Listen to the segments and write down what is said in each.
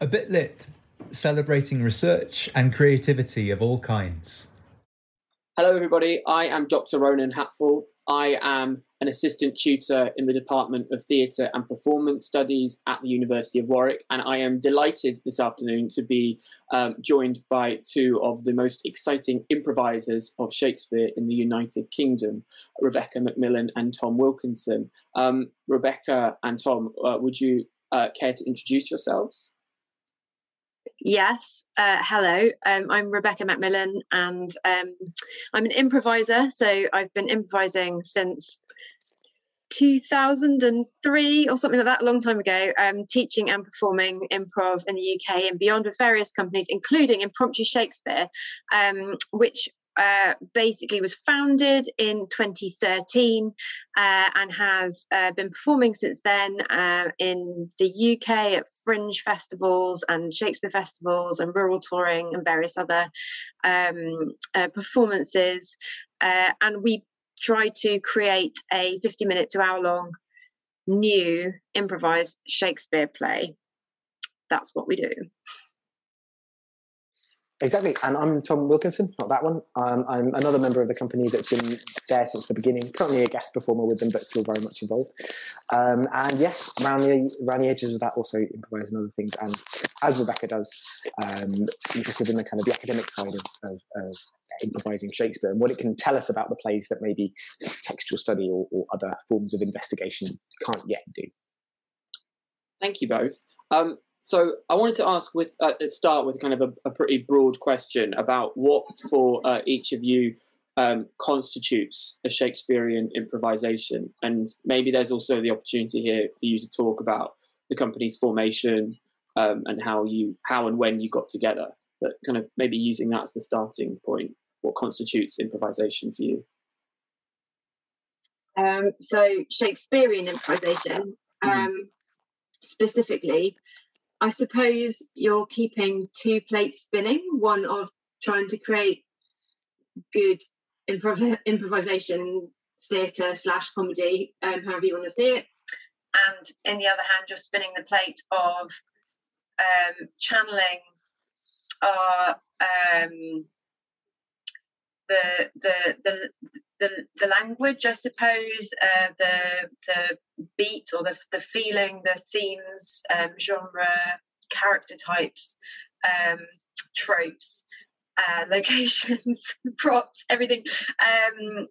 A Bit Lit, celebrating research and creativity of all kinds. Hello, everybody. I am Dr. Ronan Hatfull. I am an assistant tutor in the Department of Theatre and Performance Studies at the University of Warwick, and I am delighted this afternoon to be um, joined by two of the most exciting improvisers of Shakespeare in the United Kingdom, Rebecca MacMillan and Tom Wilkinson. Um, Rebecca and Tom, uh, would you uh, care to introduce yourselves? Yes. Uh, hello. Um, I'm Rebecca MacMillan, and um, I'm an improviser. So I've been improvising since 2003 or something like that, a long time ago, um, teaching and performing improv in the UK and beyond with various companies, including Impromptu Shakespeare, um, which uh, basically was founded in 2013 uh, and has uh, been performing since then uh, in the UK at fringe festivals and Shakespeare festivals and rural touring and various other um, uh, performances. and we try to create a 50 minute to hour long new improvised Shakespeare play. That's what we do. Exactly. And I'm Tom Wilkinson, not that one. Um, I'm another member of the company that's been there since the beginning, currently a guest performer with them, but still very much involved. Um, and yes, around the, around the edges of that, also improvising other things. And as Rebecca does, um, interested in the kind of the academic side of, of, of, improvising Shakespeare and what it can tell us about the plays that maybe textual study or, or other forms of investigation can't yet do. Thank you both. Um, so I wanted to ask with uh, start with kind of a, a, pretty broad question about what for uh, each of you um, constitutes a Shakespearean improvisation, and maybe there's also the opportunity here for you to talk about the company's formation um, and how you how and when you got together. But kind of maybe using that as the starting point. What constitutes improvisation for you? Um, so Shakespearean improvisation, mm-hmm. Um, specifically, I suppose you're keeping two plates spinning one of trying to create good improv- improvisation theatre slash comedy, um, however you want to see it. And in the other hand, you're spinning the plate of um, channeling our um, the, the the the the language, I suppose, uh, the the beat or the the feeling, the themes, um, genre, character types, um, tropes, uh, locations, props, everything. Um,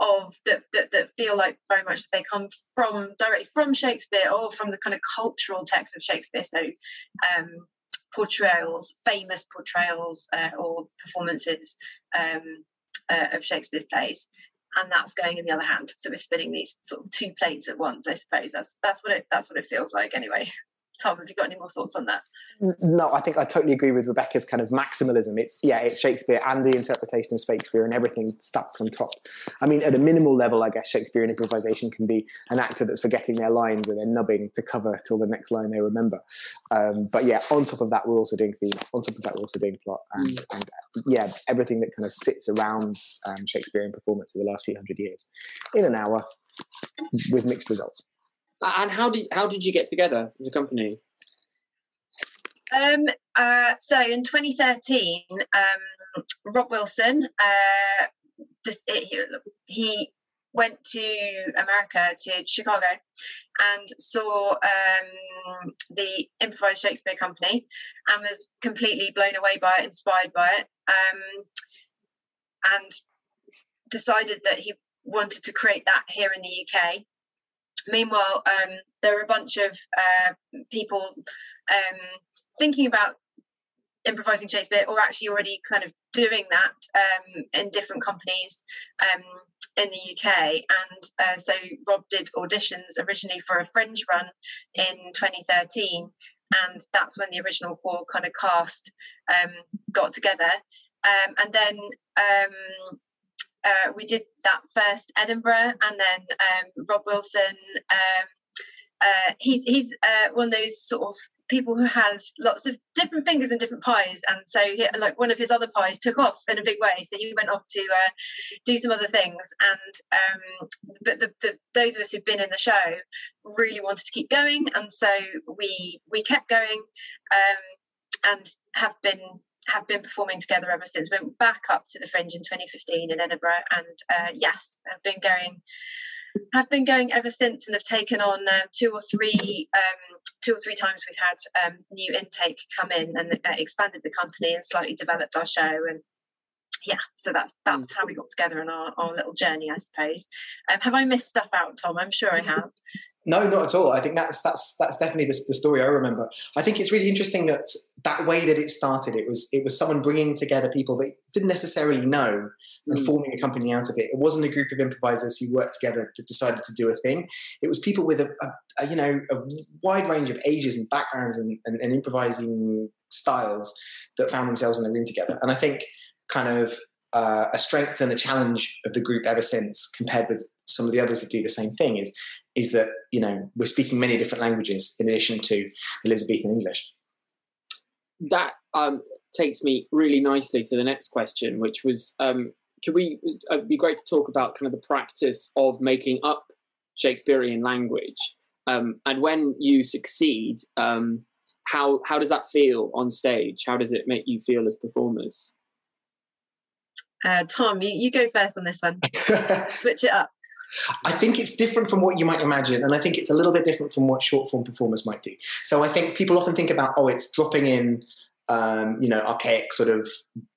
of that, that that feel like very much they come from directly from Shakespeare or from the kind of cultural text of Shakespeare. So um, portrayals, famous portrayals uh, or performances um, uh, of Shakespeare's plays, and that's going in the other hand. So we're spinning these sort of two plates at once. I suppose that's that's what it that's what it feels like anyway. Tom, have you got any more thoughts on that? No, I think I totally agree with Rebecca's kind of maximalism. It's yeah, it's Shakespeare and the interpretation of Shakespeare and everything stacked on top. I mean, at a minimal level, I guess Shakespearean improvisation can be an actor that's forgetting their lines and then nubbing to cover till the next line they remember. Um, but yeah, on top of that, we're also doing theme. On top of that, we're also doing plot, and, mm. and yeah, everything that kind of sits around um, Shakespearean performance of the last few hundred years in an hour with mixed results. And how did how did you get together as a company? Um, uh, so in 2013, um, Rob Wilson, uh, this, it, he went to America to Chicago and saw um, the improvised Shakespeare Company and was completely blown away by it, inspired by it, um, and decided that he wanted to create that here in the UK meanwhile, um, there are a bunch of uh, people um, thinking about improvising Shakespeare or actually already kind of doing that um, in different companies um, in the UK. And uh, so Rob did auditions originally for a fringe run in 2013. And that's when the original core kind of cast um, got together. Um, and then um, uh, we did that first Edinburgh, and then um, Rob Wilson. Um, uh, he's he's uh, one of those sort of people who has lots of different fingers and different pies, and so he, like one of his other pies took off in a big way, so he went off to uh, do some other things. And um, but the, the, those of us who've been in the show really wanted to keep going, and so we we kept going, um, and have been have been performing together ever since. Went back up to the Fringe in 2015 in Edinburgh, and uh, yes, have been going have been going ever since and have taken on uh, two or three um, two or three times we've had um, new intake come in and uh, expanded the company and slightly developed our show and yeah so that's that's how we got together in our, our little journey i suppose um, have i missed stuff out tom i'm sure i have no, not at all. I think that's that's that's definitely the, the, story I remember. I think it's really interesting that that way that it started, it was it was someone bringing together people that didn't necessarily know and mm. forming a company out of it. It wasn't a group of improvisers who worked together that decided to do a thing. It was people with a, a, a you know a wide range of ages and backgrounds and, and, and improvising styles that found themselves in a room together. And I think kind of uh, a strength and a challenge of the group ever since, compared with some of the others that do the same thing, is is that you know we're speaking many different languages in addition to Elizabethan English. That um, takes me really nicely to the next question, which was, um, could we? It'd uh, be great to talk about kind of the practice of making up Shakespearean language, um, and when you succeed, um, how how does that feel on stage? How does it make you feel as performers? Uh, Tom, you, you go first on this one. Switch it up. I think it's different from what you might imagine, and I think it's a little bit different from what short form performers might do. So I think people often think about, oh, it's dropping in, um, you know, archaic sort of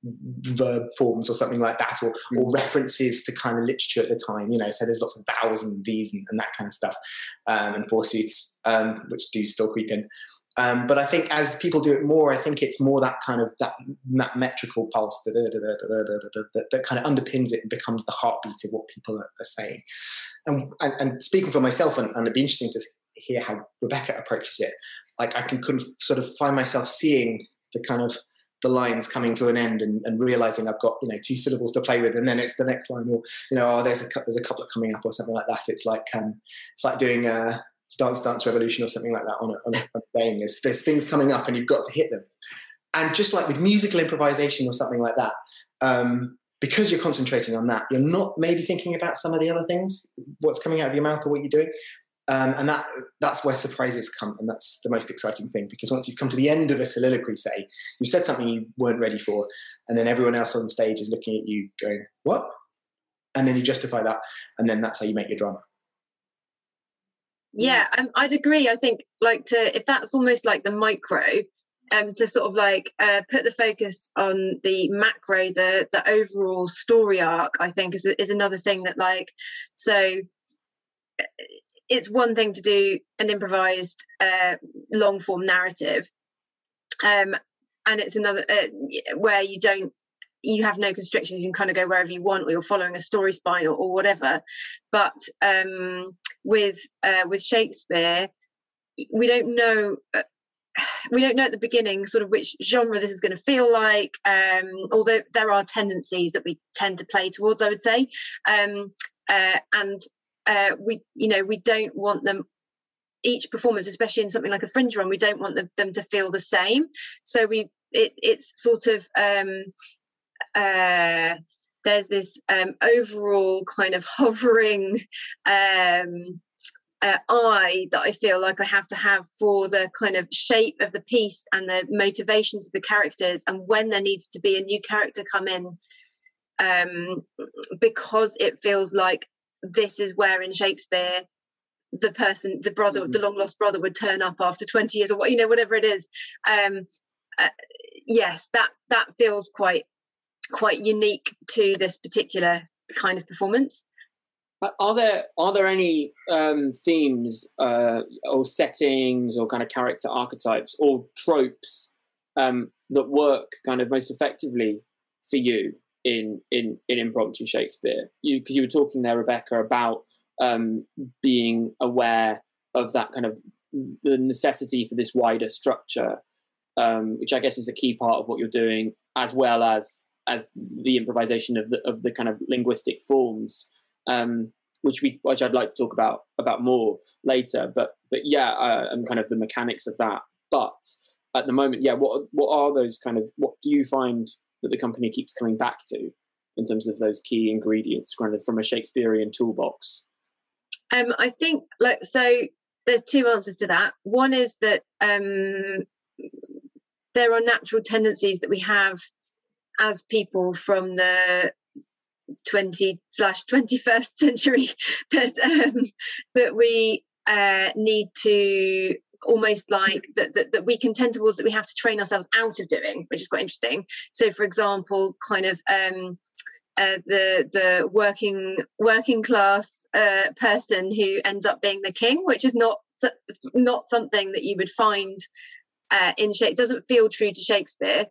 verb forms or something like that, or, or mm. references to kind of literature at the time. You know, so there's lots of vowels and these and, and that kind of stuff, um, and forsooths, um, which do still creep in. Um, but I think as people do it more, I think it's more that kind of that, that metrical pulse that, that, kind of underpins it and becomes the heartbeat of what people are, are saying. And, and, and, speaking for myself, and, and, it'd be interesting to hear how Rebecca approaches it. Like I can, sort of find myself seeing the kind of the lines coming to an end and, and, realizing I've got you know two syllables to play with, and then it's the next line, or you know, oh, there's a there's a couple coming up or something like that. It's like um, it's like doing a Dance Dance Revolution or something like that on a, on a, game. There's, there's things coming up and you've got to hit them. And just like with musical improvisation or something like that, um, because you're concentrating on that, you're not maybe thinking about some of the other things, what's coming out of your mouth or what you're doing. Um, and that that's where surprises come, and that's the most exciting thing. Because once you've come to the end of a soliloquy, say you said something you weren't ready for, and then everyone else on stage is looking at you, going, "What?" And then you justify that, and then that's how you make your drama yeah um, i'd agree. I think like to if that's almost like the micro um to sort of like uh, put the focus on the macro the the overall story arc i think is, is another thing that like so uh, it's one thing to do an improvised uh, long form narrative um and it's another uh, where you don't you have no constrictions you can kind of go wherever you want or you're following a story spine or, or whatever. But um, with uh, with shakespeare we don't know uh, we don't know at the beginning sort of which genre this is going to feel like um, although there are tendencies that we tend to play towards i would say. Um, uh, and uh, we you know we don't want them each performance especially in something like a fringe run we don't want them, them to feel the same. So we it, it's sort of um, uh, there's this um, overall kind of hovering um, uh, eye that I feel like I have to have for the kind of shape of the piece and the motivations of the characters, and when there needs to be a new character come in, um, because it feels like this is where in Shakespeare the person, the brother, mm-hmm. the long lost brother, would turn up after twenty years or what you know, whatever it is. Um, uh, yes, that that feels quite quite unique to this particular kind of performance. Are there are there any um, themes uh, or settings or kind of character archetypes or tropes um, that work kind of most effectively for you in in in impromptu Shakespeare? You because you were talking there, Rebecca, about um, being aware of that kind of the necessity for this wider structure, um, which I guess is a key part of what you're doing, as well as as the improvisation of the of the kind of linguistic forms, um, which we which I'd like to talk about about more later. But but yeah, uh, and kind of the mechanics of that but at the moment, yeah, what what are those kind of what do you find that the company keeps coming back to in terms of those key ingredients, kind of from a Shakespearean toolbox? Um, I think like so. There's two answers to that. One is that um, there are natural tendencies that we have as people from the 20 slash 21st century that um, that we uh, need to almost like that, that, that we can tend towards that we have to train ourselves out of doing which is quite interesting. So for example kind of um, uh, the the working working class uh, person who ends up being the king which is not not something that you would find uh, in Shakespeare doesn't feel true to Shakespeare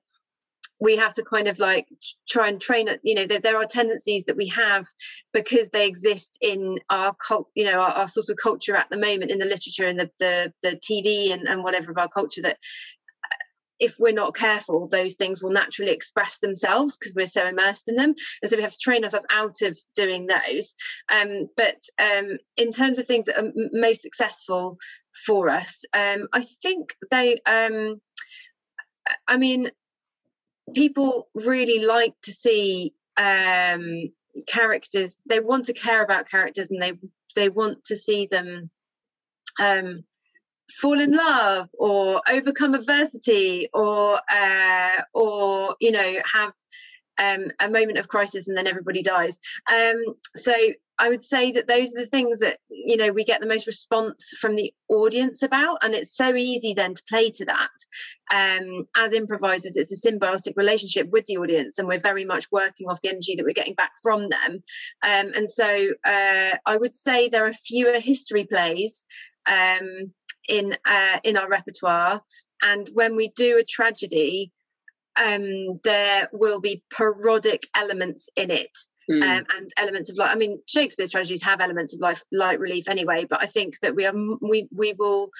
we have to kind of like try and train it you know there, there are tendencies that we have because they exist in our cult you know our, our, sort of culture at the moment in the literature and the the, the tv and, and whatever of our culture that uh, if we're not careful those things will naturally express themselves because we're so immersed in them. And so we have to train ourselves out of doing those. Um, but um, in terms of things that are m- most successful for us um, i think they um, I mean, people really like to see um, characters. They want to care about characters, and they they want to see them um, fall in love or overcome adversity, or uh, or you know have um, a moment of crisis and then everybody dies. Um, so I would say that those are the things that you know we get the most response from the audience about, and it's so easy then to play to that. Um, as improvisers, it's a symbiotic relationship with the audience, and we're very much working off the energy that we're getting back from them. Um, and so uh, I would say there are fewer history plays um, in uh, in our repertoire, and when we do a tragedy, um, there will be parodic elements in it mm. um, and elements of light. I mean, Shakespeare's tragedies have elements of life, light relief anyway, but I think that we are we we will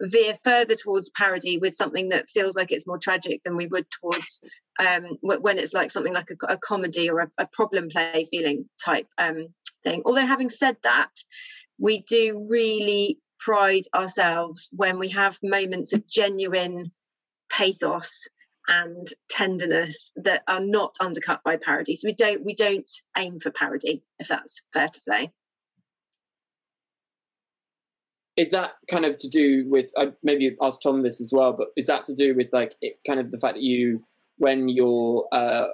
veer further towards parody with something that feels like it's more tragic than we would towards um, when it's like something like a, a comedy or a, a, problem play feeling type um, thing. Although, having said that, we do really pride ourselves when we have moments of genuine pathos and tenderness that are not undercut by parody. So we don't we don't aim for parody, if that's fair to say. Is that kind of to do with maybe ask Tom this as well? But is that to do with like it, kind of the fact that you, when you're uh,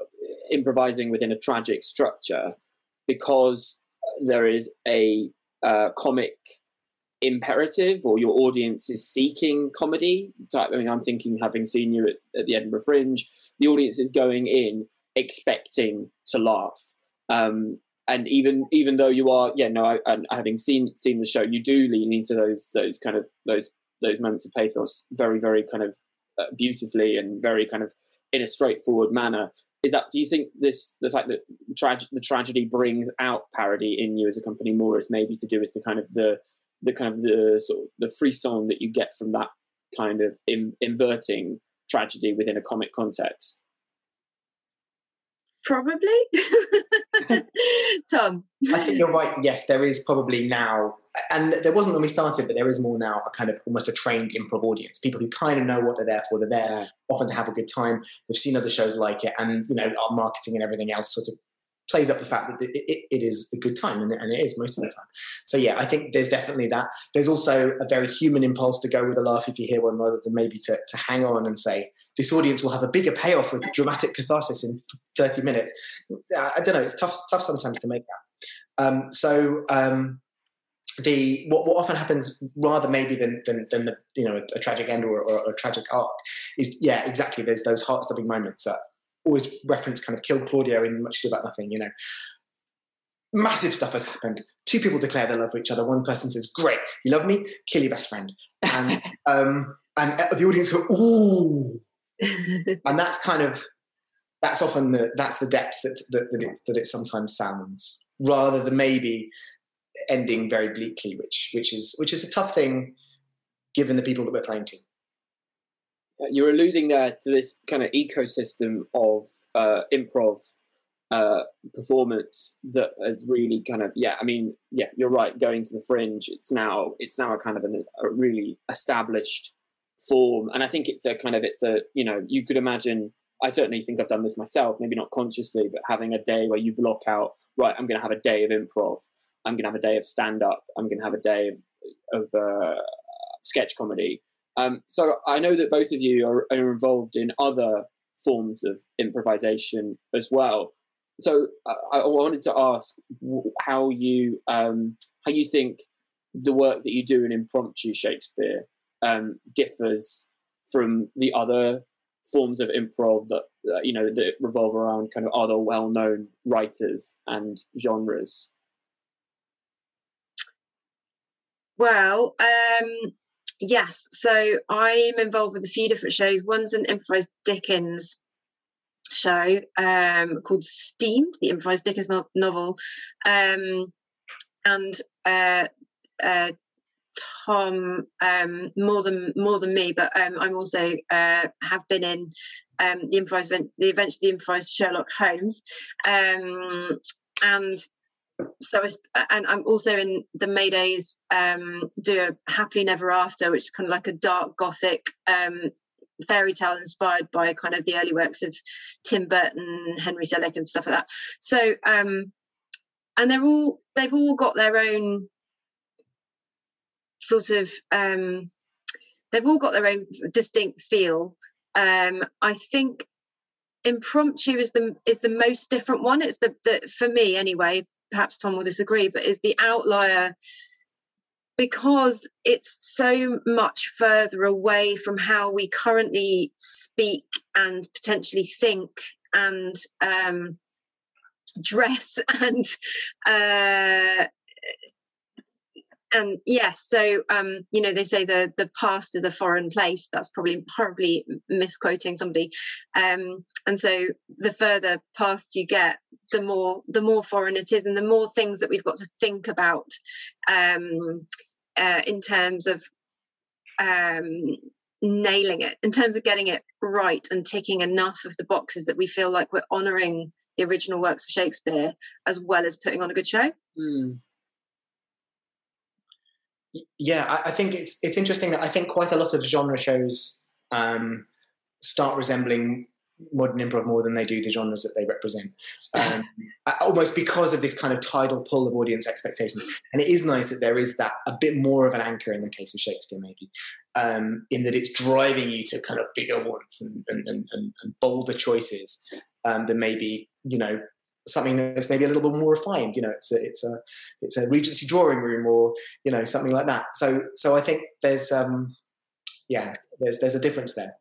improvising within a tragic structure, because there is a uh, comic imperative or your audience is seeking comedy type i mean i'm thinking having seen you at, at the edinburgh fringe the audience is going in expecting to laugh. Um, and even even though you are yeah no I, having seen seen the show you do lean into those those kind of those those moments of pathos very very kind of uh, beautifully and very kind of in a straightforward manner. Is that do you think this the fact that the tragedy brings out parody in you as a company more is maybe to do with the kind of the the kind of the sort of the frisson that you get from that kind of in, inverting tragedy within a comic context? Probably. Tom. I think you're right. Yes there is probably now and there wasn't when we started but there is more now a kind of almost a trained improv audience. People who kind of know what they're there for they're there often to have a good time. They've seen other shows like it and you know our marketing and everything else sort of plays up the fact that it, it, it is a good time and, and, it is most of the time. So yeah, I think there's definitely that. There's also a very human impulse to go with a laugh if you hear one rather than maybe to, to hang on and say this audience will have a bigger payoff with dramatic catharsis in 30 minutes. I don't know. It's tough, tough sometimes to make that. Um, so um, the what, what often happens rather maybe than than, than the, you know a, a tragic end or, or, or, a tragic arc is yeah exactly there's those heart stopping moments that always reference kind of kill Claudio in Much Ado About Nothing, you know. Massive stuff has happened. Two people declare their love for each other. One person says, Great, you love me, kill your best friend. And, um, and the audience go, Ooh. and that's kind of, that's often the, that's the depth that, that, that, it, that it sometimes sounds, rather than maybe ending very bleakly, which, which, is, which is a tough thing given the people that we're playing to you're alluding there to this kind of ecosystem of uh, improv uh, performance that has really kind of yeah. I mean, yeah, you're right. Going to the fringe, it's now it's now a kind of an, a really established form, and I think it's a kind of it's a you know you could imagine. I certainly think I've done this myself, maybe not consciously, but having a day where you block out, right? I'm going to have a day of improv. I'm going to have a day of stand up. I'm going to have a day of, of uh, sketch comedy. Um, so I know that both of you are, are, involved in other forms of improvisation as well. So I, I wanted to ask how you um, how you think the work that you do in impromptu Shakespeare um, differs from the other forms of improv that uh, you know that revolve around kind of other well-known writers and genres. Well, um, yes. So I'm involved with a few different shows. One's an improvised Dickens show um, called Steamed, the improvised Dickens no- novel, um, and uh, uh, Tom um, more than more than me, but um, I'm also uh, have been in um, the improvised the Adventure the improvised Sherlock Holmes, um, and so and I'm also in the Maydays um, do a Happily Never After, which is kind of like a dark gothic um, fairy tale inspired by kind of the early works of Tim Burton, Henry Selick, and stuff like that. So, um, and they're all they've all got their own sort of um, they've all got their own distinct feel. Um, I think impromptu is the is the most different one. It's the, the for me anyway. Perhaps Tom will disagree, but is the outlier because it's so much further away from how we currently speak and potentially think and um, dress and uh, and yes so um, you know they say the the past is a foreign place. That's probably horribly misquoting somebody. Um, and so the further past you get the more the more foreign it is and the more things that we've got to think about um, uh, in terms of um, nailing it in terms of getting it right and ticking enough of the boxes that we feel like we're honoring the original works of shakespeare as well as putting on a good show. Mm yeah, I, I, think it's it's interesting that I think quite a lot of genre shows um, start resembling modern improv more than they do the genres that they represent, um, almost because of this kind of tidal pull of audience expectations. And it is nice that there is that a bit more of an anchor in the case of Shakespeare, maybe, um, in that it's driving you to kind of bigger wants and, and, and, and bolder choices um, than maybe you know something that's maybe a little bit more refined. You know, it's a it's a it's a Regency drawing room or you know something like that. So so I think there's um yeah there's there's a difference there.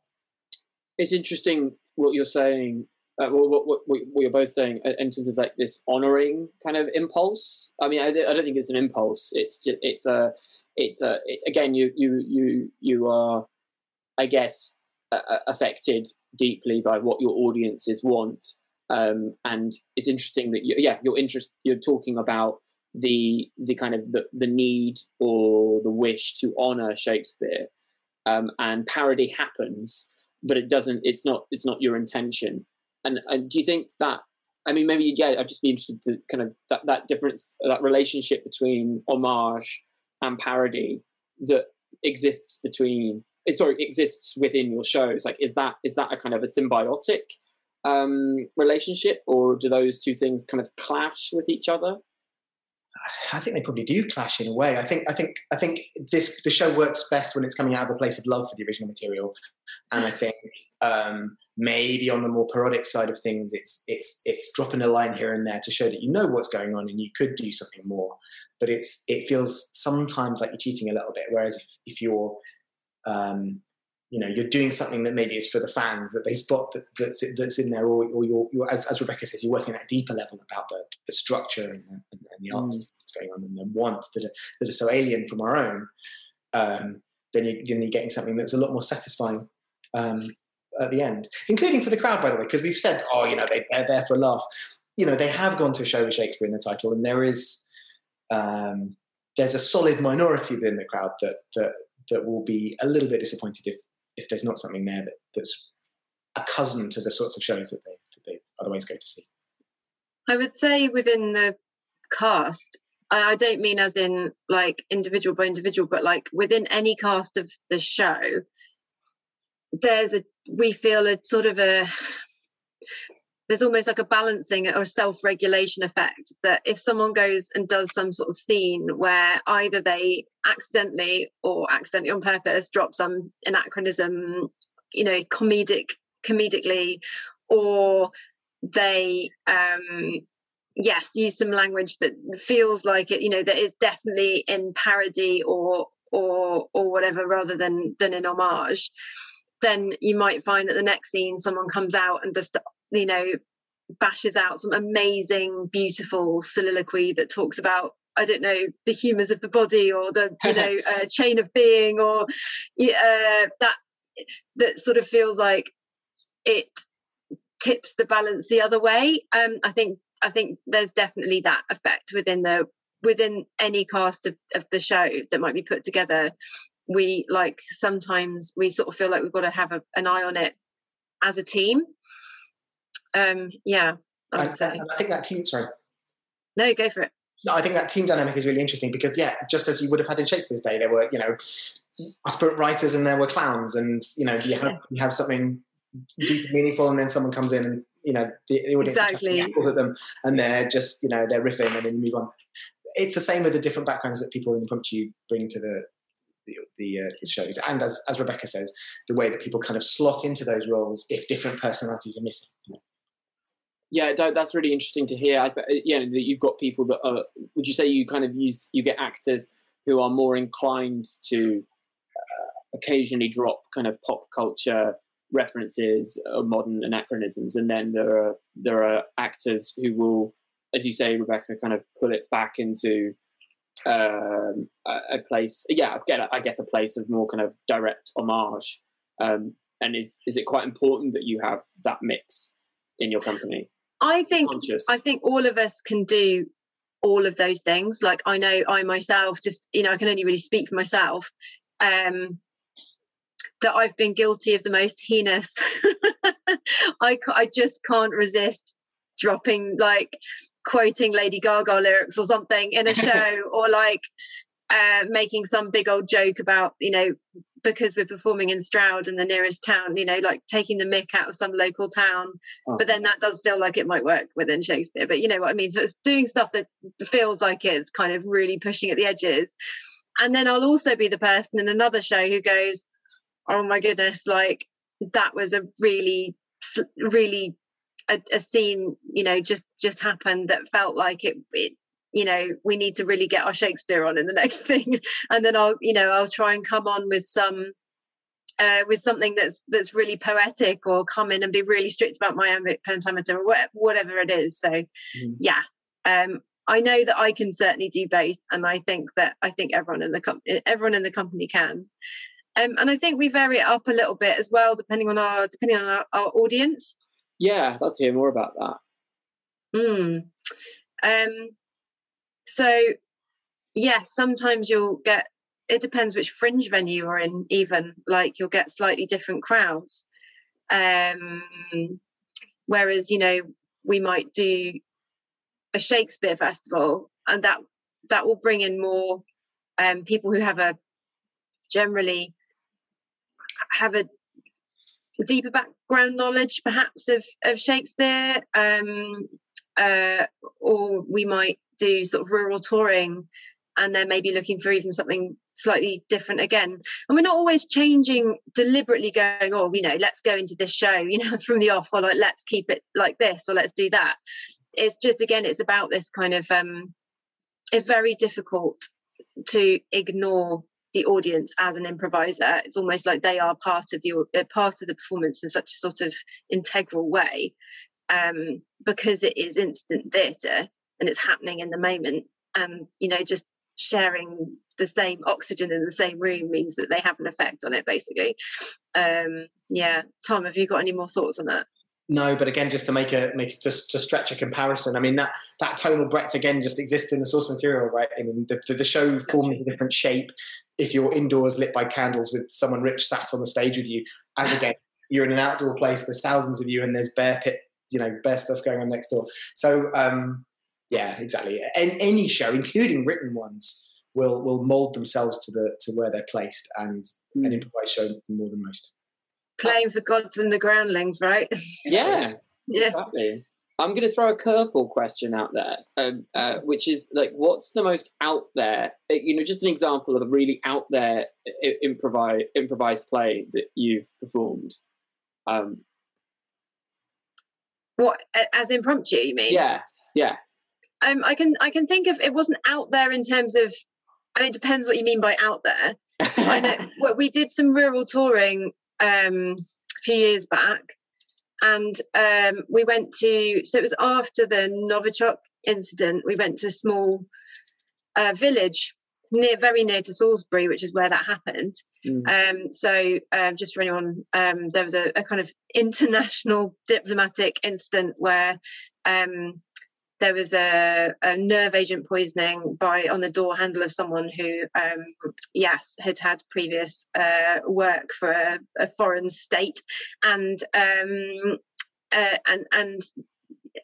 It's interesting what you're saying. Uh, what, what, what, you're both saying in terms of like this honoring kind of impulse. I mean, I, I don't think it's an impulse. It's just, it's a it's a it, again you you you you are I guess uh, affected deeply by what your audiences want um, and it's interesting that you, yeah, you're interest you're talking about the the kind of the, the need or the wish to honor Shakespeare, um, and parody happens, but it doesn't. It's not. It's not your intention. And, and do you think that? I mean, maybe yeah. I'd just be interested to kind of that that difference, that relationship between homage and parody that exists between. Sorry, exists within your shows. Like, is that is that a kind of a symbiotic um, relationship, or do those two things kind of clash with each other? I think they probably do clash in a way. I think I think I think this the show works best when it's coming out of a place of love for the original material, and I think um, maybe on the more parodic side of things, it's it's it's dropping a line here and there to show that you know what's going on and you could do something more. But it's it feels sometimes like you're cheating a little bit. Whereas if if you're um, you know you're doing something that maybe is for the fans that they spot that, that's that's in there, or, or you're, you're as, as Rebecca says, you're working at a deeper level about the, the structure and, and, and the art mm. that's going on and the wants that are that are so alien from our own. Um, then, you, then you're getting something that's a lot more satisfying um, at the end, including for the crowd, by the way, because we've said, oh, you know, they, they're there for a laugh. You know, they have gone to a show with Shakespeare in the title, and there is um, there's a solid minority within the crowd that that that will be a little bit disappointed if if there's not something there that, that's a cousin to the sorts of shows that they, that they otherwise go to see. I would say within the cast, I don't mean as in like individual by individual, but like within any cast of the show, there's a we feel a sort of a there's almost like a balancing or self-regulation effect that if someone goes and does some sort of scene where either they accidentally or accidentally on purpose drop some anachronism you know comedic comedically or they um yes use some language that feels like it you know that is definitely in parody or or or whatever rather than than in homage then you might find that the next scene someone comes out and just you know bashes out some amazing beautiful soliloquy that talks about I don't know the humors of the body or the you know uh, chain of being or uh, that that sort of feels like it tips the balance the other way. Um, I think I think there's definitely that effect within the within any cast of, of the show that might be put together. We like sometimes we sort of feel like we've got to have a, an eye on it as a team. Um, yeah, I would I, say. I think that team. Sorry. No, go for it. No, I think that team dynamic is really interesting because, yeah, just as you would have had in Shakespeare's day, there were, you know, aspirant writers and there were clowns, and you know, you have you have something deep and meaningful, and then someone comes in and you know the, the audience Exactly. at them and they're just you know they're riffing, and then you move on. It's the same with the different backgrounds that people in Impromptu bring to the the, the, uh, the shows, and as as Rebecca says, the way that people kind of slot into those roles if different personalities are missing. Yeah, that's really interesting to hear. I, spe- yeah, that you've got people that are. Would you say you kind of use you get actors who are more inclined to uh, occasionally drop kind of pop culture references or modern anachronisms, and then there are there are actors who will, as you say, Rebecca, kind of pull it back into um, a, a place. Yeah, again, I guess a place of more kind of direct homage. Um, and is is it quite important that you have that mix in your company? I think Conscious. I think all of us can do all of those things. Like I know I myself, just you know, I can only really speak for myself. Um, that I've been guilty of the most heinous. I I just can't resist dropping like quoting Lady Gaga lyrics or something in a show, or like uh, making some big old joke about you know because we're performing in Stroud and the nearest town, you know, like taking the mick out of some local town Oh. but then that does feel like it might work within Shakespeare. But you know what I mean? So it's doing stuff that feels like it's kind of really pushing at the edges. And then I'll also be the person in another show who goes, "Oh my goodness, like that was a really, really a, a scene, you know, just just happened that felt like it." it you know we need to really get our shakespeare on in the next thing and then i'll you know i'll try and come on with some uh, with something that's that's really poetic or come in and be really strict about my iambic pentameter or wha- whatever it is so Mhm. yeah um i know that i can certainly do both and i think that i think everyone in the com- everyone in the company can um, and i think we vary it up a little bit as well depending on our depending on our, our audience Yeah, I'd love to hear more about that. Mm. Um, so, yes, sometimes you'll get, it depends which fringe venue you're in, even, like you'll get slightly different crowds. Um, whereas, you know, we might do a Shakespeare festival and that that will bring in more um, people who have a generally have a deeper background knowledge perhaps of of Shakespeare um uh or we might do sort of rural touring and then maybe looking for even something slightly different again. And we're not always changing deliberately going oh you know let's go into this show you know from the off or like let's keep it like this or let's do that. It's just again it's about this kind of um it's very difficult to ignore the audience as an improviser it's almost like they are part of the uh, part of the performance in such a sort of integral way um because it is instant theatre and it's happening in the moment. And you know just sharing the same oxygen in the same room means that they have an effect on it basically. Um yeah. Tom have you got any more thoughts on that No, but again, just to make a make just to stretch a comparison. I mean that that tonal breadth again just exists in the source material, right? I mean the the, the show forms a different shape if you're indoors lit by candles with someone rich sat on the stage with you. As again, you're in an outdoor place. There's thousands of you, and there's bear pit, you know, bear stuff going on next door. So um, yeah, exactly. And any show, including written ones, will will mold themselves to the to where they're placed, and an improvised show more than most. Playing for gods and the groundlings, right? Yeah, yeah. exactly. I'm going to throw a curveball question out there, um, uh, which is like, what's the most out there? uh, You know, just an example of a really out there i- improvise improvised play that you've performed. Um, What as impromptu? You mean? yeah, yeah. Um, I can I can think of it wasn't out there in terms of. I mean, it depends what you mean by out there. I know well, we did some rural touring um, a few years back, and um, we went to. So it was after the Novichok incident. We went to a small uh, village near, very near to Salisbury, which is where that happened. Mm. Um, so, um, just for anyone, um, there was a, a kind of international diplomatic incident where um, there was a, a nerve agent poisoning by on the door handle of someone who, um, yes, had had previous uh, work for a, a foreign state, and um, uh, and and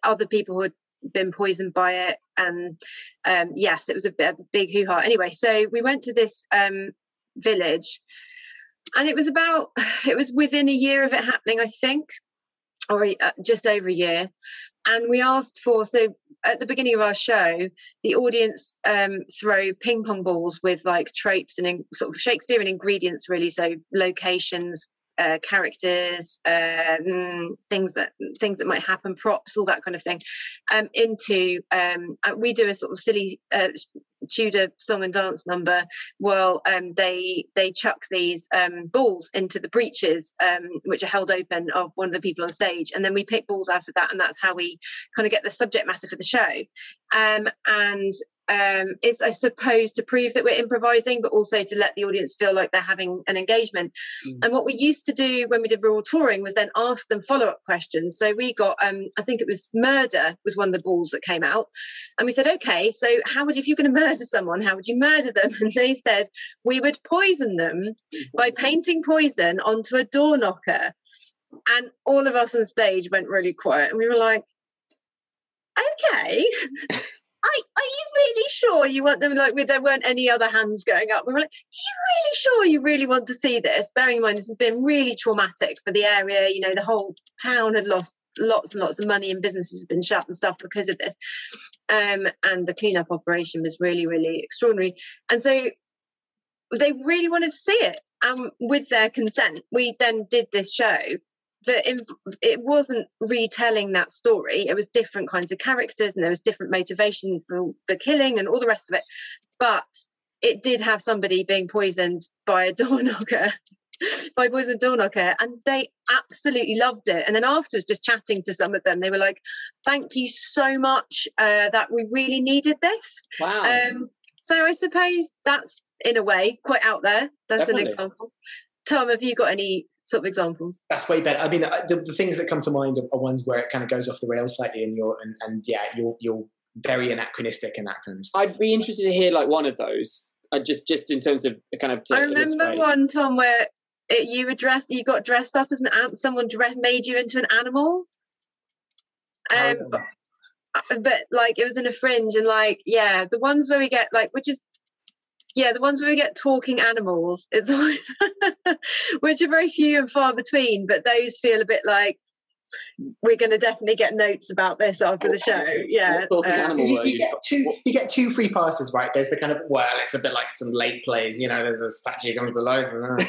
other people who had been poisoned by it. And um yes it was a, a big hoo-ha. Anyway so we went to this um village. And it was about it was within a year of it happening i think or uh, just over a year. And we asked for so at the beginning of our show the audience um throw ping pong balls with like tropes and in, sort of shakespearean ingredients really so locations uh, characters, mm, things that things that might happen, props, all that kind of thing, um, into um, uh, we do a sort of silly uh, Tudor song and dance number. Well, um, they they chuck these um, balls into the breeches, um, which are held open of one of the people on stage, and then we pick balls out of that, and that's how we kind of get the subject matter for the show. Um, and um, is I suppose to prove that we're improvising, but also to let the audience feel like they're having an engagement. Mm. And what we used to do when we did rural touring was then ask them follow up questions. So we got, um, I think it was murder was one of the balls that came out, and we said, okay, so how would if you're going to murder someone, how would you murder them? And they said we would poison them by painting poison onto a door knocker. And all of us on stage went really quiet, and we were like, okay. Are you really sure you want them like there weren't any other hands going up? We were like, you really sure you really want to see this? Bearing in mind this has been really traumatic for the area. You know, the whole town had lost lots and lots of money and businesses have been shut and stuff because of this. Um, and the cleanup operation was really, really extraordinary. And so they really wanted to see it. And with their consent, we then did this show that it wasn't retelling that story. It was different kinds of characters and there was different motivation for the killing and all the rest of it. But it did have somebody being poisoned by a door knocker, by poisoned door knocker, and they absolutely loved it. And then afterwards, just chatting to some of them, they were like, "Thank you so much. Uh, that we really needed this." Wow. Um, so I suppose that's in a way quite out there. That's Definitely. an example. Tom, have you got any sort of examples? That's way better. I mean, uh, the, the things that come to mind are, are ones where it kind of goes off the rails slightly, and you're and, and yeah, you're you're very anachronistic and that kind of stuff. I'd be interested to hear like one of those. Uh, just just in terms of kind of. I remember illustrate. one Tom where it, you were dressed, you got dressed up as an ant. Someone dressed, made you into an animal. Um, but, uh, but like it was in a fringe, and like yeah, the ones where we get like, which is yeah, the ones where we get talking animals. It's always, which are very few and far between, but those feel a bit like we're going to definitely get notes about this after the show. Yeah, talking um, animal you, were you you? get two you get two free passes right there's the kind of well it's a bit like some late plays you know there's a statue comes to life and,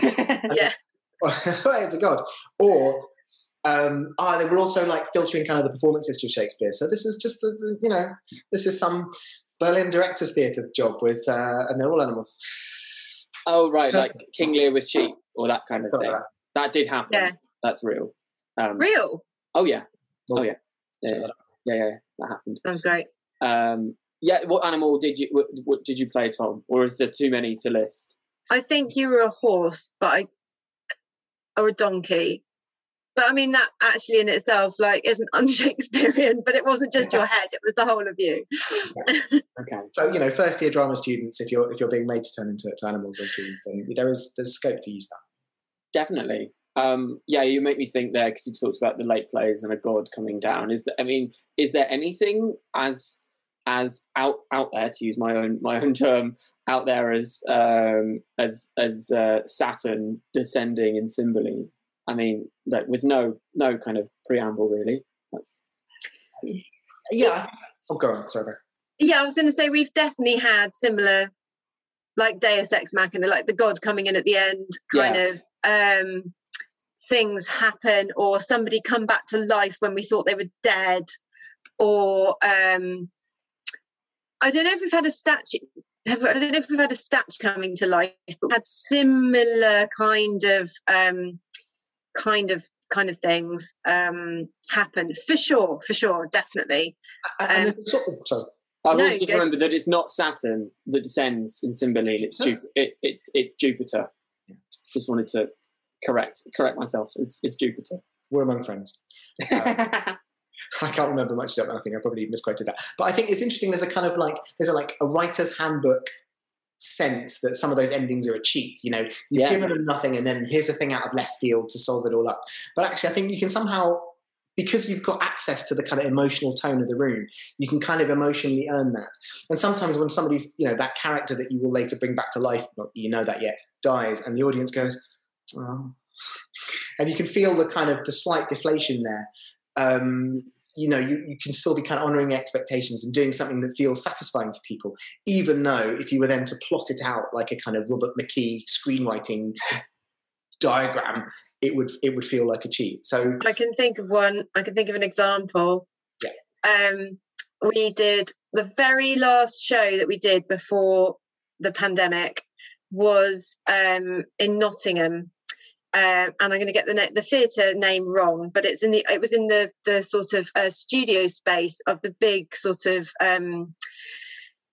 yeah, it's a god or um ah they were also like filtering kind of the performances to shakespeare so this is just a, you know this is some berlin directors theatre job with uh and they're all animals oh right, like King Lear with sheep or that kind of Something thing. like That did happen. Yeah. That's real. Um, real. Oh yeah. Well, oh yeah. Yeah, yeah, yeah, yeah, that happened. Sounds great. Um, yeah, what animal did you what, what did you play, Tom? Or is there too many to list? I think you were a horse, but I or a donkey. But I mean that actually in itself like isn't un-Shakespearean, but it wasn't just your head, it was the whole of you. Okay. so you know first year drama students if you're if you're being made to turn into to animals or to then there is there's scope to use that Definitely. Um, yeah, you make me think there because you talked about the late plays and a god coming down. Is that? I mean, is there anything as as out out there to use my own my own term out there as um, as as uh, Saturn descending in Cymbeline? I mean, like, with no no kind of preamble really. That's yeah. Oh, go on. Sorry. Yeah, I was going to say we've definitely had similar, like Deus Ex Machina, like the God coming in at the end, kind Yeah. of um, things happen, or somebody come back to life when we thought they were dead, or um, I don't know if we've had a statue. Have, I don't know if we've had a statue coming to life, but we've had similar kind of um, kind of kind of things um, happen for sure, for sure, definitely. And, Um, and sort of, sorry. I've No, always got remember that it's not Saturn that descends in Cymbeline. It's Ju- it, it's it's Jupiter. Just wanted to correct correct myself. It's, it's Jupiter. We're among friends. I can't remember much of that. I think I probably misquoted that. But I think it's interesting. There's a kind of like there's a like a writer's handbook sense that some of those endings are a cheat. You know, you've Yeah. given them nothing, and then here's a thing out of left field to solve it all up. But actually, I think you can somehow. Because you've got access to the kind of emotional tone of the room, you can kind of emotionally earn that. And sometimes when somebody's, you know, that character that you will later bring back to life, not you know that yet, dies, and the audience goes, oh. and you can feel the kind of the slight deflation there um, you know, you, you can still be kind of honoring expectations and doing something that feels satisfying to people, even though if you were then to plot it out like a kind of Robert McKee screenwriting diagram, it would it would feel like a cheat. So I can think of one. I can think of an example. Um, we did the very last show that we did before the pandemic was um, in Nottingham. Um, and I'm going to get the the theatre name wrong, but it's in the it was in the the sort of uh, studio space of the big sort of um,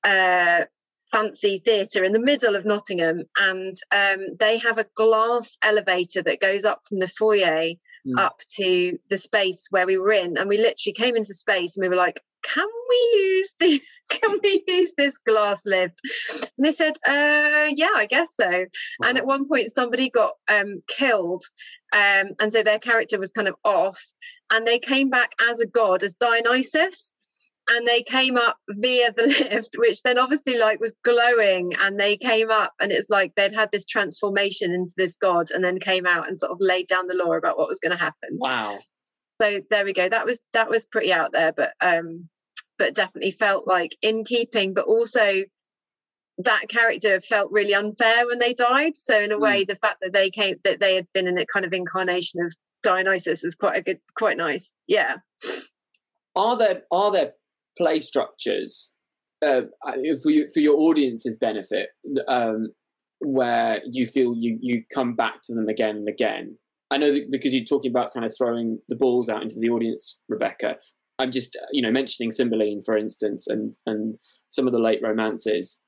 uh, fancy theatre in the middle of Nottingham, and um, they have a glass elevator that goes up from the foyer Mm. up to the space where we were in, and we literally came into space and we were like, "Can we use the? Can we use this glass lift?" And they said, "Uh, yeah, I guess so." And at one point, somebody got um, killed, um, and so their character was kind of off, and they came back as a god, as Dionysus and they came up via the lift which then obviously like was glowing and they came up and it's like they'd had this transformation into this god and then came out and sort of laid down the law about what was going to happen wow. so there we go that was that was pretty out there but um but definitely felt like in keeping but also that character felt really unfair when they died so in a way the fact that they came that they had been in a kind of incarnation of dionysus was quite a good quite nice yeah Are there are there play structures uh, for you, for your audience's benefit um, where you feel you you come back to them again and again? I know that because you're talking about kind of throwing the balls out into the audience, Rebecca. I'm just uh, you know mentioning Cymbeline, for instance, and and some of the late romances.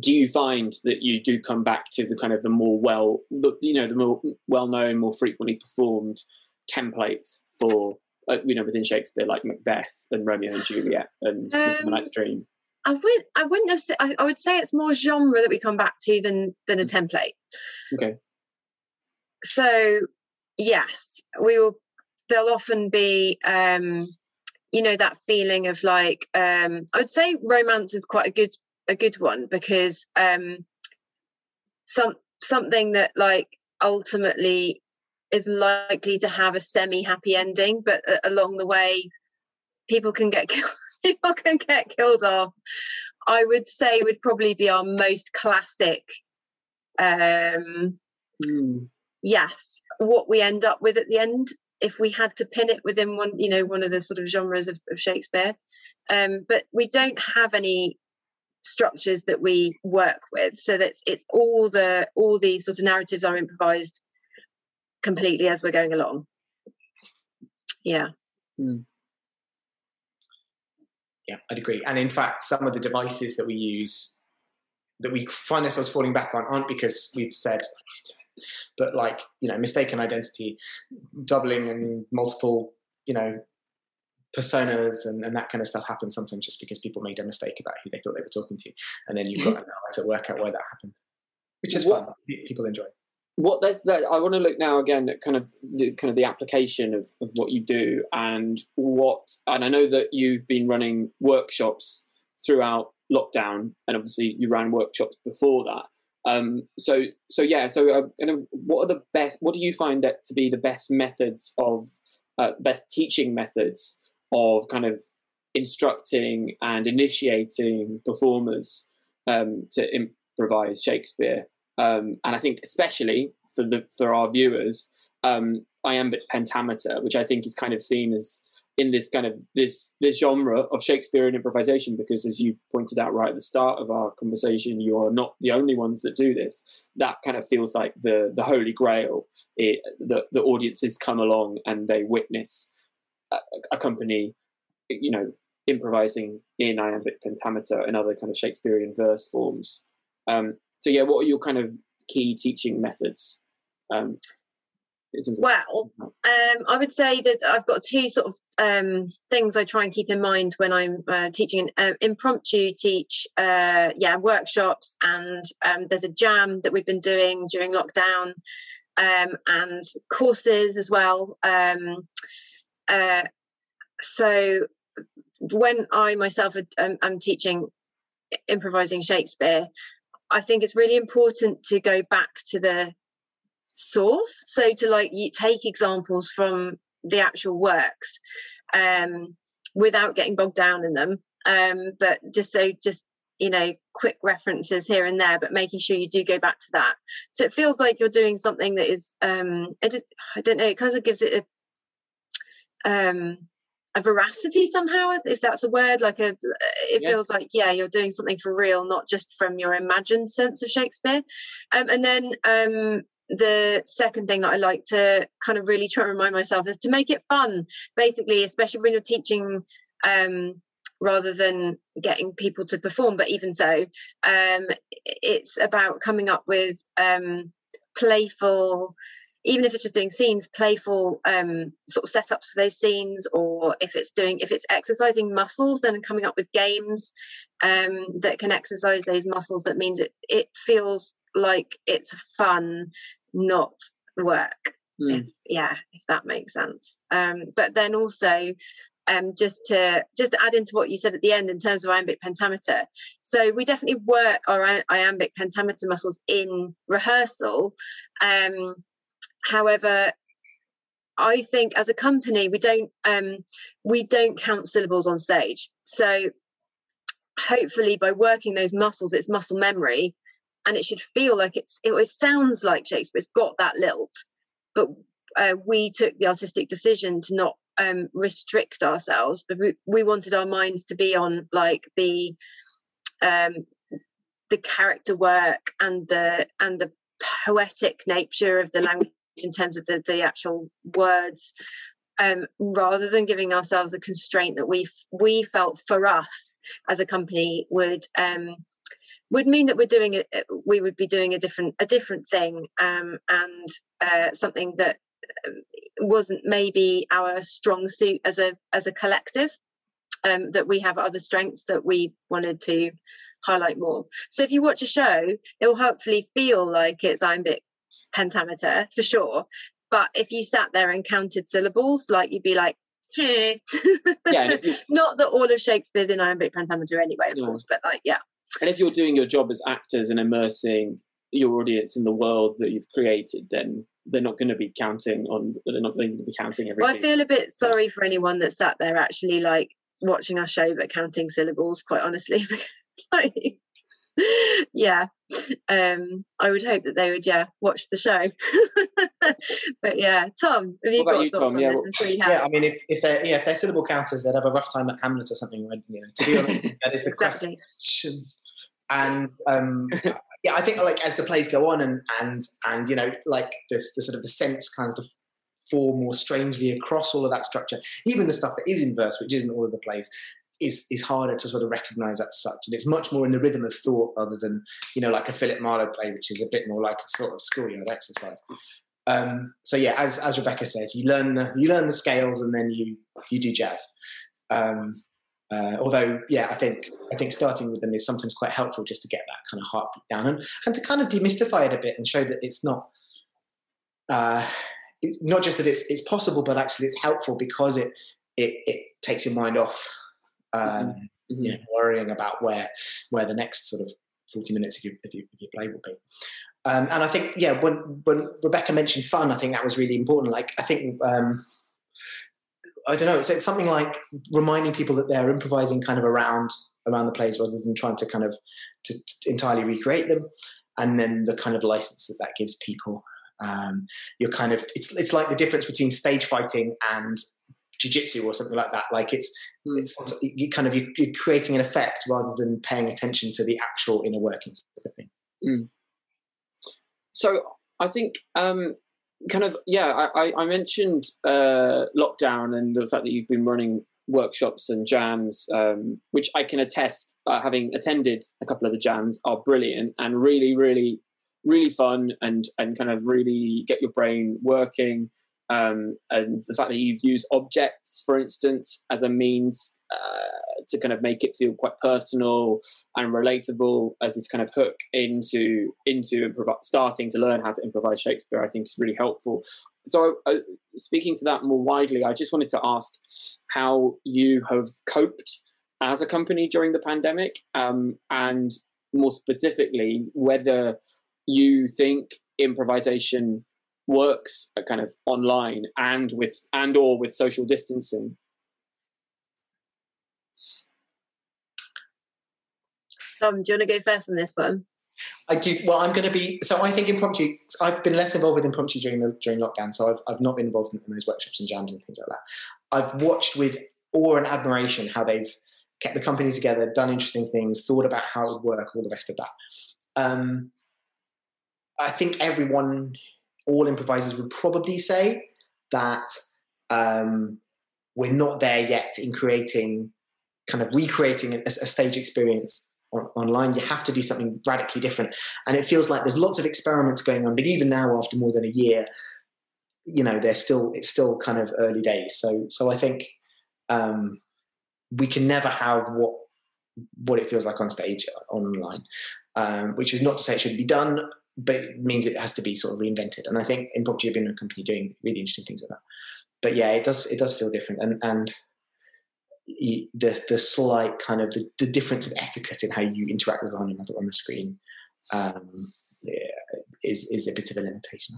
Do you find that you do come back to the kind of the more well, the, you know, the more well known, more frequently performed templates for uh, you know within Shakespeare, like Macbeth and Romeo and Juliet and Um, Night's Dream? I would I wouldn't have said I, I would say it's more genre that we come back to than than a template. Okay. So yes, we will there'll often be um you know that feeling of like um I would say romance is quite a good a good one because um some something that like ultimately is likely to have a semi happy ending but uh, along the way people can get killed people can get killed off i would say would probably be our most classic um yes what we end up with at the end if we had to pin it within one you know one of the sort of genres of, of shakespeare. Um but we don't have any structures that we work with. So that's it's all the all these sort of narratives are improvised completely as we're going along. Yeah. Yeah, I'd agree. And in fact, some of the devices that we use that we find ourselves falling back on aren't because we've said, but like you know, mistaken identity, doubling and multiple, you know, personas and, and that kind of stuff happens sometimes just because people made a mistake about who they thought they were talking to, and then you've got to work out why that happened, which is What- fun. People enjoy. what that's that i want to look now again at kind of the kind of the application of, of what you do and what and i know that you've been running workshops throughout lockdown and obviously you ran workshops before that Um, so so yeah. So uh, kind of what are the best? What do you find that to be the best methods of uh, best teaching methods of kind of instructing and initiating performers um, to improvise Shakespeare? Um, and I think especially for the for our viewers, um, iambic pentameter, which I think is kind of seen as in this kind of this this genre of Shakespearean improvisation because as you pointed out right at the start of our conversation you are not the only ones that do this. That kind of feels like the the holy grail. It, the the audiences come along and they witness a, a company you know improvising in iambic pentameter and other kind of Shakespearean verse forms. Um, so yeah what are your kind of key teaching methods? Um, well, um, I would say that I've got two sort of um, things I try and keep in mind when I'm uh, teaching uh, impromptu teach, uh, yeah, workshops, and um, there's a jam that we've been doing during lockdown, um, and courses as well. Um, uh, so when I myself am, am teaching improvising Shakespeare, I think it's really important to go back to the source. So to like you take examples from the actual works um without getting bogged down in them um but just so just you know quick references here and there but making sure you do go back to that. So it feels like you're doing something that is um it just i don't know it kind of gives it a um a veracity somehow if that's a word like a it yeah. feels like yeah you're doing something for real not just from your imagined sense of shakespeare. Um, and then um the second thing that I like to kind of really try and remind myself is to make it fun, basically, especially when you're teaching um, rather than getting people to perform. But even so, um, it's about coming up with um, playful, even if it's just doing scenes, playful um, sort of setups for those scenes, or if it's doing, if it's exercising muscles, then coming up with games um, that can exercise those muscles. That means it it feels like it's fun not work. Mm. If, yeah, if that makes sense. Um, but then also, um, just to just to add into what you said at the end in terms of iambic pentameter. So we definitely work our iambic pentameter muscles in rehearsal. Um, however, I think as a company we don't um, we don't count syllables on stage. So hopefully by working those muscles, it's muscle memory and it should feel like it's it, it sounds like Shakespeare's got that lilt, but uh, we took the artistic decision to not um, restrict ourselves, but we, we, wanted our minds to be on like the um, the character work and the and the poetic nature of the language in terms of the, the actual words um, rather than giving ourselves a constraint that we we felt for us as a company would um, would mean that we're doing it we would be doing a different a different thing um, and uh, something that um, wasn't maybe our strong suit as a as a collective um, that we have other strengths that we wanted to highlight more. So if you watch a show it will hopefully feel like it's iambic pentameter for sure. But if you sat there and counted syllables like you'd be like yeah you... not that all of shakespeare's in iambic pentameter anyway of course but like yeah and if you're doing your job as actors and immersing your audience in the world that you've created, then they're not going to be counting on. They're not going to be counting everything. Well, I feel a bit sorry for anyone that sat there actually like watching our show but counting syllables. Quite honestly, like, yeah, um, I would hope that they would yeah watch the show. but yeah, Tom, have you got you, thoughts Tom? on yeah, this? Well, yeah, I mean, if, if they're yeah if they're syllable counters, they'd have a rough time at Hamlet or something. You know, to be honest, that is the exactly. question and um, yeah, I think like as the plays go on and and and you know like this the sort of the sense kind of form more strangely across all of that structure, even the stuff that is in verse, which isn't all of the plays. Is, is harder to sort of recognize as such, and it's much more in the rhythm of thought rather than you know like a Philip Marlowe play, which is a bit more like a sort of schoolyard exercise. Um, so yeah, as as Rebecca says, you learn the you learn the scales and then you you do jazz. Um, uh, although, yeah, I think I think starting with them is sometimes quite helpful just to get that kind of heartbeat down and, and to kind of demystify it a bit and show that it's not uh, it's not just that it's it's possible, but actually it's helpful because it it, it takes your mind off um, mm-hmm. you know, worrying about where where the next sort of 40 minutes if you, if you, if you play will be. Um, and I think, yeah, when, when Rebecca mentioned fun, I think that was really important. Like, I think, um, I don't know, it's, it's something like reminding people that they're improvising kind of around around the plays rather than trying to kind of to, to entirely recreate them. And then the kind of license that that gives people. Um, you're kind of it's it's like the difference between stage fighting and jiu-jitsu or something like that like it's, mm. it's you kind of you, are creating an effect rather than paying attention to the actual inner workings of the thing mm. so i think um kind of yeah i i mentioned uh lockdown and the fact that you've been running workshops and jams um which i can attest uh, having attended a couple of the jams are brilliant and really really really fun and and kind of really get your brain working um, and the fact that you use objects, for instance, as a means uh, to kind of make it feel quite personal and relatable as this kind of hook into into improv- starting to learn how to improvise Shakespeare, I think is really helpful. So, uh, speaking to that more widely, I just wanted to ask how you have coped as a company during the pandemic, um, and more specifically, whether you think improvisation works kind of online and with and or with social distancing Tom, do you want to go first on this one? I do. Well, I'm going to be. So I think impromptu. I've been less involved with impromptu during the during lockdown. So I've I've not been involved in, in those workshops and jams and things like that. I've watched with awe and admiration how they've kept the company together, done interesting things, thought about how it would work, all the rest of that. Um, I think everyone all improvisers would probably say that um, we're not there yet in creating, kind of recreating a, a stage experience on, online. You have to do something radically different. And it feels like there's lots of experiments going on, but even now, after more than a year, you know, they're still, it's still kind of early days. So, so I think um, we can never have what, what it feels like on stage online, um, which is not to say it shouldn't be done but it means it has to be sort of reinvented. And I think Impromptu have been a company doing really interesting things with that. But yeah, it does it does feel different, and and the the slight kind of the, the difference of etiquette in how you interact with one another on the screen um, yeah, is is a bit of a limitation.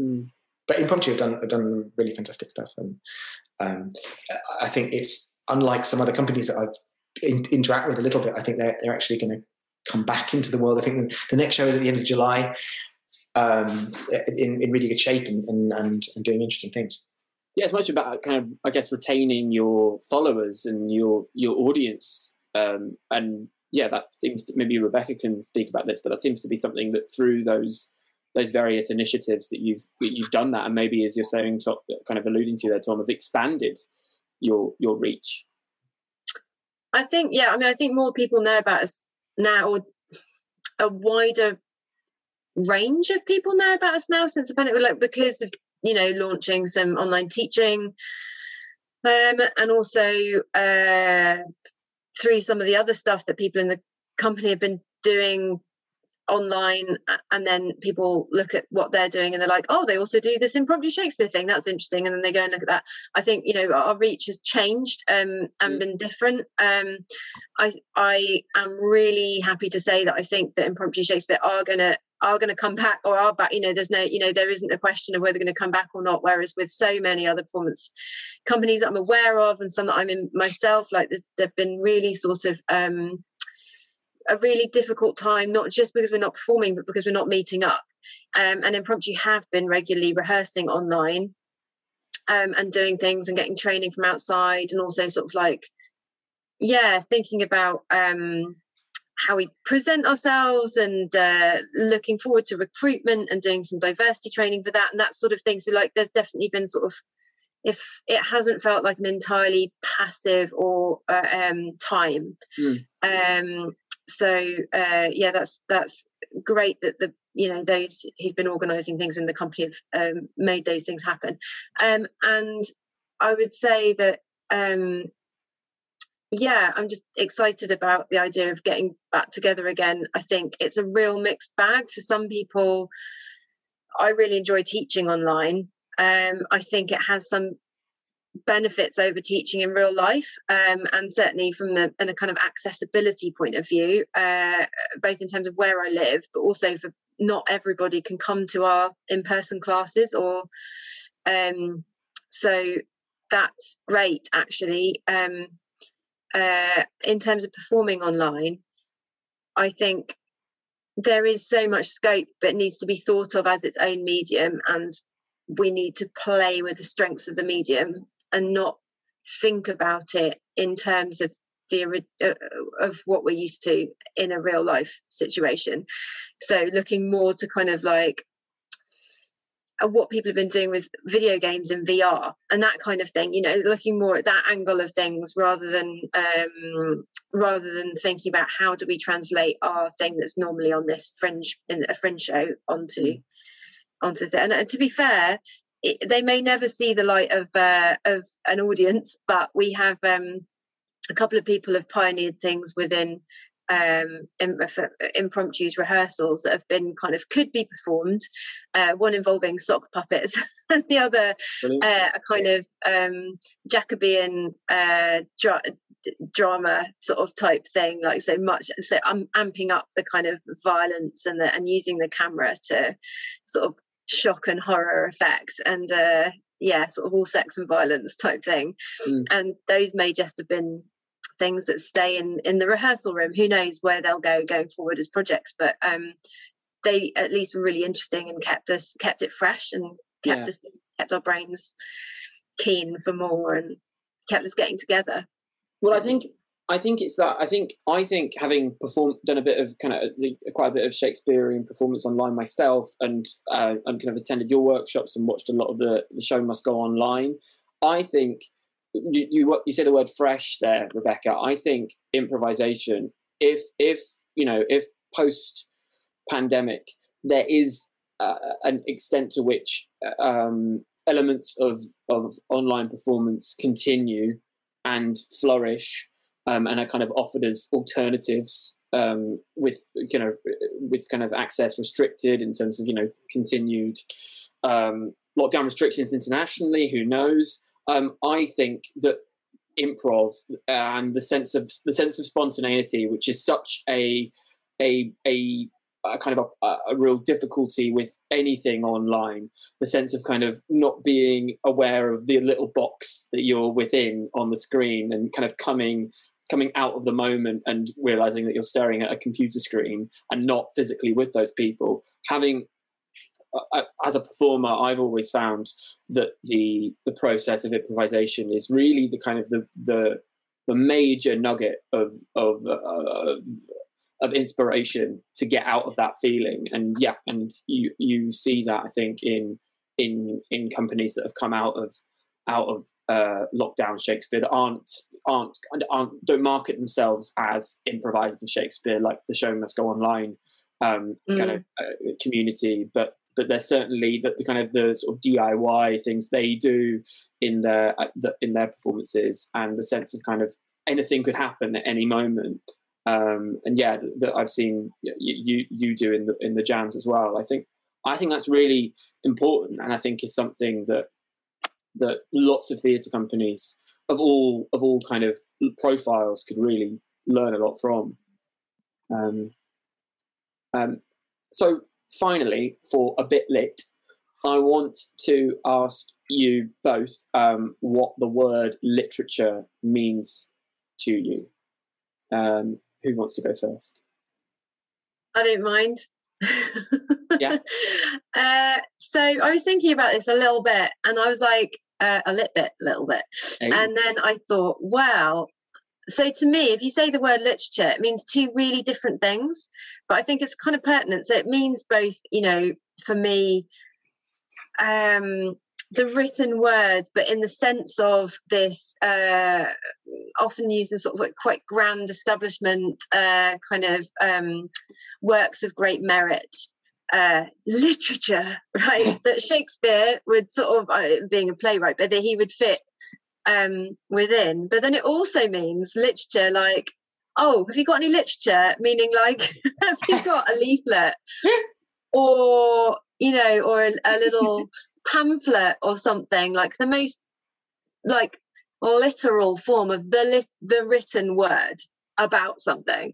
Mm. But Impromptu have done have done really fantastic stuff, and um, I think it's unlike some other companies that I've in, interact with a little bit. I think they're they're actually going to come back into the world. I think the next show is at the end of July, um, in, in really good shape and, and, and, and doing interesting things. Yeah, it's much about kind of, I guess, retaining your followers and your your audience. Um, and yeah, that seems to, maybe Rebecca can speak about this, but that seems to be something that through those those various initiatives that you've you've done that, and maybe as you're saying, kind of alluding to there, Tom, have expanded your your reach. I think, yeah, I mean, I think more people know about us now a wider range of people know about us now since the pandemic, like because of you know launching some online teaching, um, and also uh, through some of the other stuff that people in the company have been doing online and then people look at what they're doing and they're like oh they also do this impromptu shakespeare thing. That's interesting. And then they go and look at that. I think you know our reach has changed um, and mm. been different. Um, i i am really happy to say that i think that impromptu shakespeare are going to are going to come back or are back you know there's no you know there isn't a question of whether they're going to come back or not whereas with so many other performance companies that i'm aware of and some that i'm in myself like they've been really sort of um a really difficult time, not just because we're not performing, but because we're not meeting up. Um, and Impromptu have been regularly rehearsing online um, and doing things and getting training from outside, and also sort of like, yeah, thinking about um, how we present ourselves and uh, looking forward to recruitment and doing some diversity training for that and that sort of thing. So, like, there's definitely been sort of if it hasn't felt like an entirely passive or uh, um, time. Mm. Um, so uh, yeah, that's that's great that the you know those who've been organising things in the company have um, made those things happen. Um, and I would say that um, yeah, I'm just excited about the idea of getting back together again. I think it's a real mixed bag for some people. I really enjoy teaching online. Um, I think it has some benefits over teaching in real life um, and certainly from the a kind of accessibility point of view uh, both in terms of where i live but also for not everybody can come to our in-person classes or um, so that's great actually. Um, uh, in terms of performing online i think there is so much scope but needs to be thought of as its own medium and we need to play with the strengths of the medium and not think about it in terms of the uh, of what we're used to in a real life situation so looking more to kind of like uh, what people have been doing with video games and VR and that kind of thing. You know, looking more at that angle of things rather than um, rather than thinking about how do we translate our thing that's normally on this fringe in a fringe show onto mm. onto it. And, and to be fair, it, they may never see the light of uh, of an audience, but we have um, a couple of people have pioneered things within um, impromptu rehearsals that have been kind of could be performed. Uh, one involving sock puppets, and the other uh, a kind of um, Jacobean uh, dra- drama sort of type thing. Like so much, so I'm amping up the kind of violence and the and using the camera to sort of shock and horror effect and uh, yeah, sort of all sex and violence type thing. Mm. And those may just have been things that stay in in the rehearsal room who knows where they'll go going forward as projects but um they at least were really interesting and kept us kept it fresh and kept yeah. us kept our brains keen for more and kept us getting together well i think I think it's that. I think I think having performed, done a bit of kind of quite a bit of Shakespearean performance online myself, and uh, and kind of attended your workshops and watched a lot of the the show must go online. I think you, you you say the word fresh there, Rebecca. I think improvisation. If if you know if post pandemic there is uh, an extent to which um, elements of of online performance continue and flourish um, and are kind of offered as alternatives um, with you know with kind of access restricted in terms of you know continued um, lockdown restrictions internationally. Who knows? um, I think that improv and the sense of the sense of spontaneity, which is such a a a, a kind of a, a, real difficulty with anything online, the sense of kind of not being aware of the little box that you're within on the screen and kind of coming coming out of the moment and realizing that you're staring at a computer screen and not physically with those people having as a performer, I've always found that the the process of improvisation is really the kind of the the, the major nugget of of, uh, of inspiration to get out of that feeling. And yeah, and you you see that I think in in in companies that have come out of out of uh, lockdown Shakespeare that aren't aren't aren't don't market themselves as improvisers of Shakespeare like the show must go online um, mm. kind of uh, community, but but they're certainly that the kind of the sort of DIY things they do in their uh, in their performances and the sense of kind of anything could happen at any moment. Um, and yeah, that, that I've seen you, you, you do in the in the jams as well. I think I think that's really important, and I think is something that that lots of theatre companies of all of all kind of profiles could really learn a lot from. Um, um, so finally, for a bit lit, I want to ask you both um, what the word literature means to you. Um, who wants to go first? I don't mind. yeah. Uh, so I was thinking about this a little bit, and I was like, uh, a little bit, little bit, hey. and then I thought, well, so to me if you say the word literature it means two really different things but i think it's kind of pertinent. So it means both you know for me um the written word but in the sense of this uh often used as sort of quite grand establishment uh kind of um works of great merit uh, literature, right? that Shakespeare would sort of, uh, being a playwright, but that he would fit um, within. But then it also means literature like, oh, have you got any literature? Meaning like, have you got a leaflet? or, you know, or a, a little pamphlet or something like the most like literal form of the lit- the written word about something.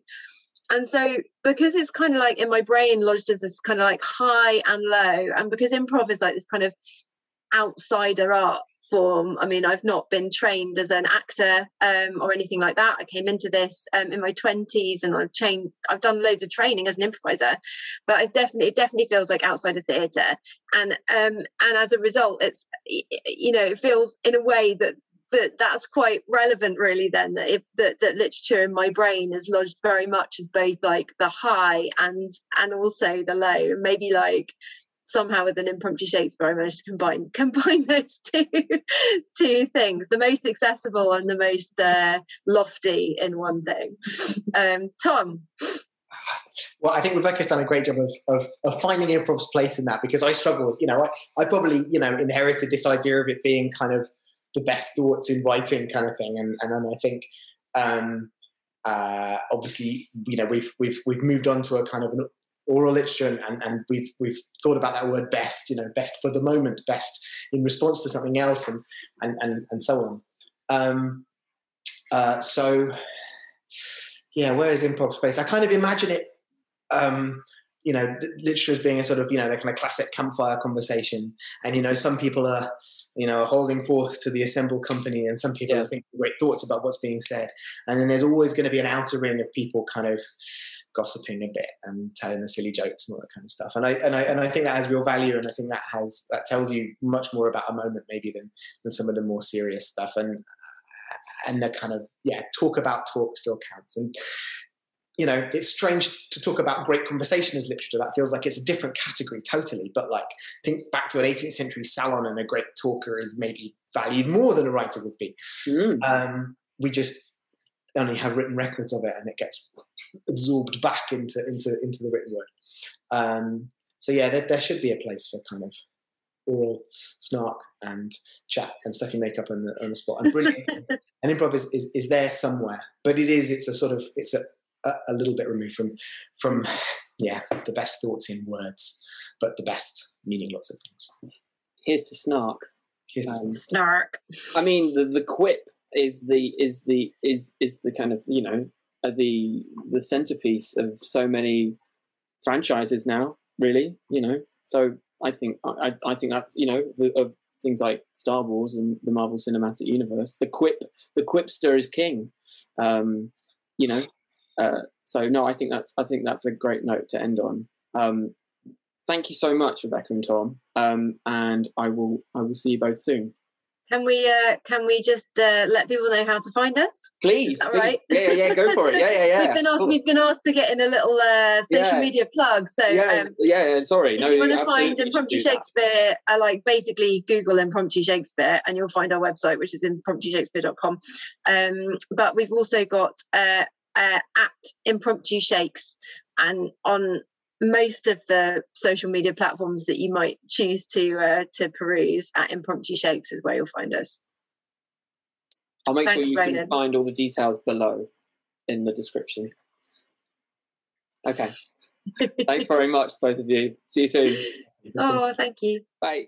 And so, because it's kind of like in my brain lodged as this kind of like high and low, and because improv is like this kind of outsider art form. I mean, I've not been trained as an actor um, or anything like that. I came into this um, in my twenties, and I've trained. I've done loads of training as an improviser, but it definitely it definitely feels like outside theatre, and um, and as a result, it's you know it feels in a way that that that's quite relevant really then that that, that literature in my brain is lodged very much as both like the high and and also the low maybe like somehow with an impromptu Shakespeare, I managed to combine combine those two two things, the most accessible and the most uh, lofty in one thing. Um, Tom. Well, I think Rebecca's done a great job of, of, of finding improv's place in that because I struggled. You know, I, I probably you know inherited this idea of it being kind of the best thoughts in writing kind of thing, and and then I think. Um, uh, obviously, you know, we've we've we've moved on to a kind of an oral literature and, and we've we've thought about that word best you know best for the moment best in response to something else and and and, and so on um, uh, so yeah where is improv space i kind of imagine it um, you know literature as being a sort of you know the kind of classic campfire conversation and you know some people are you know holding forth to the assembled company and some people yeah. are thinking great thoughts about what's being said and then there's always going to be an outer ring of people kind of gossiping a bit and telling the silly jokes and all that kind of stuff. And I and I and I think that has real value, and I think that has that tells you much more about a moment maybe than than some of the more serious stuff. And and the kind of yeah, talk about talk still counts. And you know, it's strange to talk about great conversation as literature. That feels like it's a different category totally. But like, think back to an 18th century salon, and a great talker is maybe valued more than a writer would be. Mm. Um, we just only have written records of it, and it gets absorbed back into into into the written word. Um, so yeah, there, there, should be a place for kind of oral snark and chat and stuff you make up on the on the spot. And brilliant, and improv is, is is there somewhere, but it is it's a sort of it's a a, a little bit removed from from yeah the best thoughts in words, but the best meaning lots of things. Here's to snark. Here's to um, snark. I mean the the quip is the is the is is the kind of you know uh, the the centerpiece of so many franchises now really you know so i think i i think that's you know the, of things like star wars and the marvel cinematic universe the quip the quipster is king um you know uh so no i think that's i think that's a great note to end on um thank you so much rebecca and tom um and i will i will see you both soon can we uh, can we just uh, let people know how to find us? Please, please. right? Yeah, yeah, yeah, go for it. Yeah, yeah, yeah. we've been asked. Cool. We've been asked to get in a little uh, social yeah. media plug. So yeah, um, yeah. Sorry, if no. you want to find impromptu Shakespeare, I like basically Google impromptu Shakespeare, and you'll find our website, which is impromptushakespeare.com. Um, but we've also got uh, uh, at impromptu shakes, and on most of the social media platforms that you might choose to uh, to peruse at impromptu shakes is where you'll find us. I'll make Thanks, sure you can find all the details below in the description. Okay. Thanks very much both of you. See you soon. Oh thank you. Bye